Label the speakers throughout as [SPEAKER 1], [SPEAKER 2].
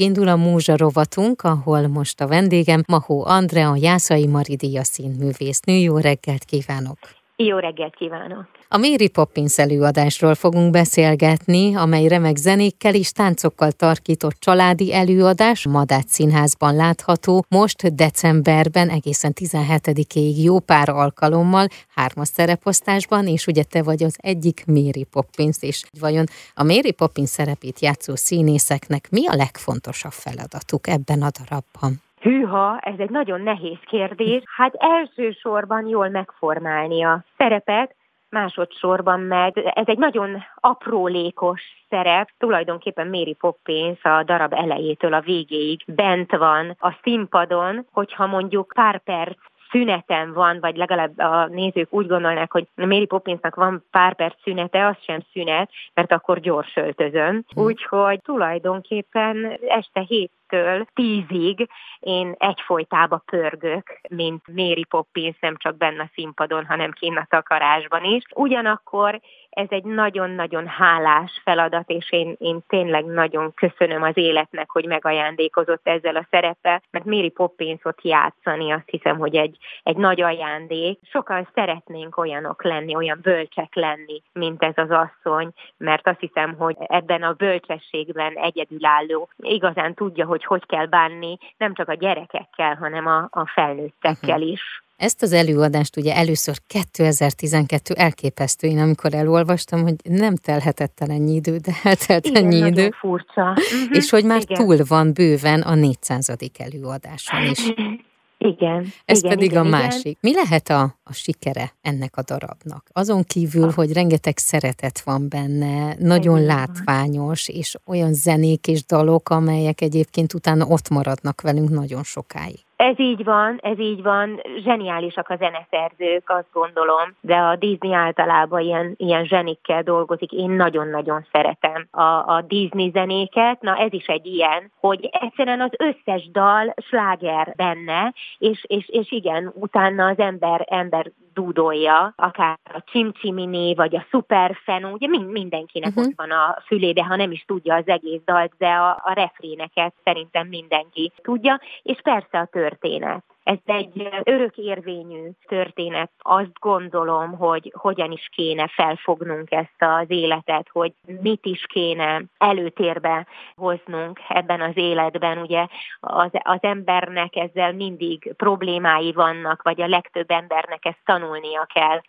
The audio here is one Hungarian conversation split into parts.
[SPEAKER 1] Indul a Múzsa rovatunk, ahol most a vendégem Mahó Andrea, Jászai Maridia színművésznő. Jó reggelt kívánok!
[SPEAKER 2] Jó reggelt kívánok!
[SPEAKER 1] A Mary Poppins előadásról fogunk beszélgetni, amely remek zenékkel és táncokkal tarkított családi előadás Madách Színházban látható, most decemberben egészen 17-ig jó pár alkalommal, hármas szereposztásban, és ugye te vagy az egyik Mary Poppins, és vajon a Mary Poppins szerepét játszó színészeknek mi a legfontosabb feladatuk ebben a darabban?
[SPEAKER 2] Hűha, ez egy nagyon nehéz kérdés. Hát elsősorban jól megformálni a szerepet, másodszorban meg ez egy nagyon aprólékos szerep, tulajdonképpen Mary Poppins a darab elejétől a végéig bent van a színpadon, hogyha mondjuk pár perc szünetem van, vagy legalább a nézők úgy gondolnák, hogy Mary Poppinsnak van pár perc szünete, az sem szünet, mert akkor gyors öltözöm. Hm. Úgyhogy tulajdonképpen este héttől tízig én egyfolytába pörgök, mint Mary Poppins, nem csak benne a színpadon, hanem kint a takarásban is. Ugyanakkor ez egy nagyon-nagyon hálás feladat, és én, én tényleg nagyon köszönöm az életnek, hogy megajándékozott ezzel a szerepe, mert Mary Poppinsot játszani azt hiszem, hogy egy, egy nagy ajándék. Sokan szeretnénk olyanok lenni, olyan bölcsek lenni, mint ez az asszony, mert azt hiszem, hogy ebben a bölcsességben egyedülálló igazán tudja, hogy hogy kell bánni, nem csak a gyerekekkel, hanem a, a felnőttekkel mhm. is.
[SPEAKER 1] Ezt az előadást ugye először 2012 elképesztő, én amikor elolvastam, hogy nem telhetett el ennyi idő, de eltelt
[SPEAKER 2] Igen,
[SPEAKER 1] ennyi idő.
[SPEAKER 2] furcsa.
[SPEAKER 1] Uh-huh, és hogy már Igen. túl van bőven a 400. előadáson is.
[SPEAKER 2] Igen.
[SPEAKER 1] Ez
[SPEAKER 2] igen,
[SPEAKER 1] pedig
[SPEAKER 2] igen,
[SPEAKER 1] a másik. Igen. Mi lehet a, a sikere ennek a darabnak? Azon kívül, hogy rengeteg szeretet van benne, nagyon igen. látványos, és olyan zenék és dalok, amelyek egyébként utána ott maradnak velünk nagyon sokáig.
[SPEAKER 2] Ez így van, ez így van. Zseniálisak a zeneszerzők, azt gondolom, de a Disney általában ilyen, ilyen zsenikkel dolgozik. Én nagyon-nagyon szeretem a, a Disney zenéket. Na ez is egy ilyen, hogy egyszerűen az összes dal sláger benne, és, és, és igen, utána az ember, ember dúdolja, akár a csimcsimini, vagy a szuperfenú, ugye mind, mindenkinek uh-huh. ott van a fülébe, ha nem is tudja az egész dalt, de a, a refréneket szerintem mindenki tudja, és persze a történet. Ez egy örökérvényű történet. Azt gondolom, hogy hogyan is kéne felfognunk ezt az életet, hogy mit is kéne előtérbe hoznunk ebben az életben. Ugye az, az embernek ezzel mindig problémái vannak, vagy a legtöbb embernek ezt tanulnia kell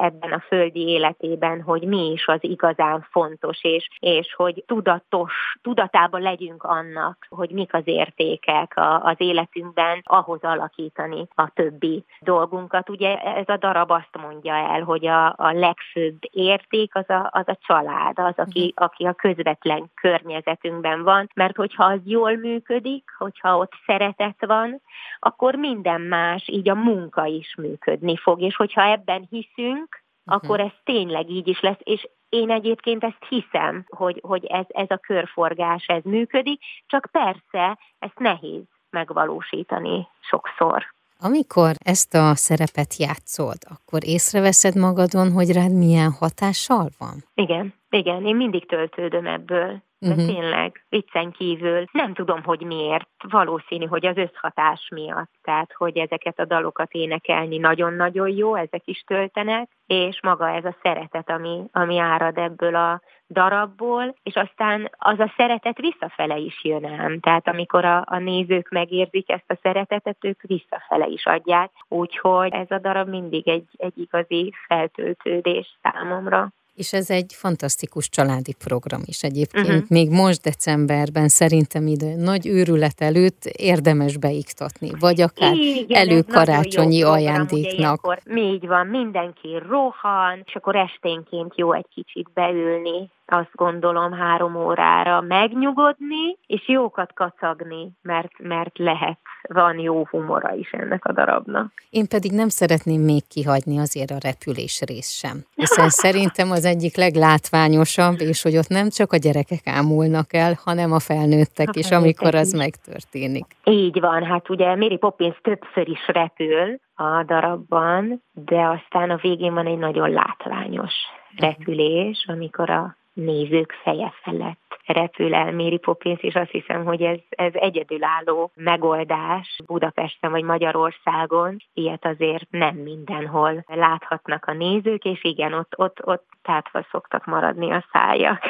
[SPEAKER 2] ebben a földi életében, hogy mi is az igazán fontos, és, és hogy tudatos, tudatában legyünk annak, hogy mik az értékek az életünkben, ahhoz alakít alakítani a többi dolgunkat. Ugye ez a darab azt mondja el, hogy a, a legfőbb érték az a, az a család, az, aki, mhm. aki a közvetlen környezetünkben van, mert hogyha az jól működik, hogyha ott szeretet van, akkor minden más, így a munka is működni fog, és hogyha ebben hiszünk, uh-huh. akkor ez tényleg így is lesz, és én egyébként ezt hiszem, hogy, hogy ez, ez a körforgás, ez működik, csak persze ezt nehéz megvalósítani sokszor.
[SPEAKER 1] Amikor ezt a szerepet játszod, akkor észreveszed magadon, hogy rád milyen hatással van?
[SPEAKER 2] Igen, igen, én mindig töltődöm ebből. De uh-huh. tényleg, viccen kívül nem tudom, hogy miért. Valószínű, hogy az összhatás miatt. Tehát, hogy ezeket a dalokat énekelni nagyon-nagyon jó, ezek is töltenek, és maga ez a szeretet, ami, ami árad ebből a darabból, és aztán az a szeretet visszafele is jön ám. Tehát amikor a, a nézők megérzik ezt a szeretetet, ők visszafele is adják. Úgyhogy ez a darab mindig egy, egy igazi feltöltődés számomra.
[SPEAKER 1] És ez egy fantasztikus családi program is egyébként. Uh-huh. Még most decemberben szerintem ide nagy őrület előtt érdemes beiktatni, vagy akár Igen, előkarácsonyi ajándéknak.
[SPEAKER 2] Ugye így van, mindenki rohan, és akkor esténként jó egy kicsit beülni, azt gondolom három órára megnyugodni, és jókat kacagni, mert, mert lehet, van jó humora is ennek a darabnak.
[SPEAKER 1] Én pedig nem szeretném még kihagyni azért a repülés rész sem, hiszen szerintem az egyik leglátványosabb, és hogy ott nem csak a gyerekek ámulnak el, hanem a felnőttek a is, amikor az is. megtörténik.
[SPEAKER 2] Így van, hát ugye Mary Poppins többször is repül a darabban, de aztán a végén van egy nagyon látványos repülés, amikor a nézők feje felett repül el Mary Poppins, és azt hiszem, hogy ez, ez egyedülálló megoldás Budapesten vagy Magyarországon. Ilyet azért nem mindenhol láthatnak a nézők, és igen, ott, ott, ott tátva szoktak maradni a szájak.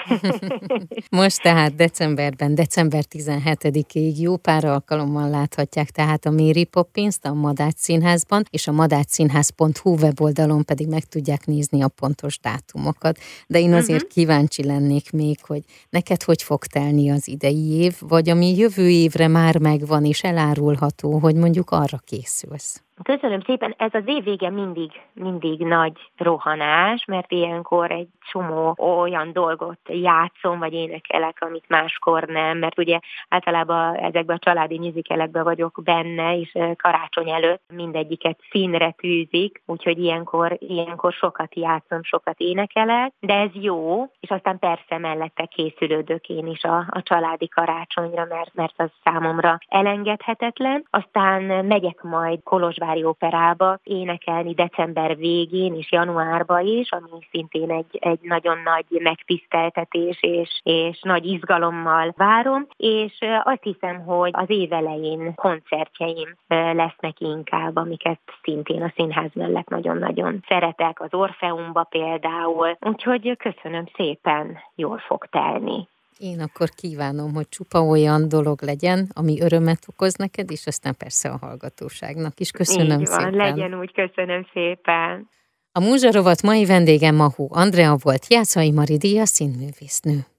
[SPEAKER 1] Most tehát decemberben, december 17-ig jó pár alkalommal láthatják tehát a Mary Poppins-t a Madács Színházban, és a madácsszínház.hu weboldalon pedig meg tudják nézni a pontos dátumokat. De én azért uh-huh. kíváncsi lennék még, hogy neked hogy fog telni az idei év, vagy ami jövő évre már megvan és elárulható, hogy mondjuk arra készülsz.
[SPEAKER 2] Köszönöm szépen, ez az év vége mindig, mindig nagy rohanás, mert ilyenkor egy csomó olyan dolgot játszom, vagy énekelek, amit máskor nem, mert ugye általában ezekben a családi műzikelekben vagyok benne, és karácsony előtt mindegyiket színre tűzik, úgyhogy ilyenkor, ilyenkor sokat játszom, sokat énekelek, de ez jó, és aztán persze mellette készülődök én is a, a családi karácsonyra, mert, mert az számomra elengedhetetlen. Aztán megyek majd Kolozsvár Kaposvári Operába énekelni december végén és januárban is, ami szintén egy, egy nagyon nagy megtiszteltetés és, és nagy izgalommal várom, és azt hiszem, hogy az év elején koncertjeim lesznek inkább, amiket szintén a színház mellett nagyon-nagyon szeretek, az Orfeumba például, úgyhogy köszönöm szépen, jól fog telni.
[SPEAKER 1] Én akkor kívánom, hogy csupa olyan dolog legyen, ami örömet okoz neked, és aztán persze a hallgatóságnak is. Köszönöm
[SPEAKER 2] Így van,
[SPEAKER 1] szépen.
[SPEAKER 2] legyen úgy, köszönöm szépen.
[SPEAKER 1] A Múzsarovat mai vendégem Mahó Andrea volt, Jászai Mari Díja színművésznő.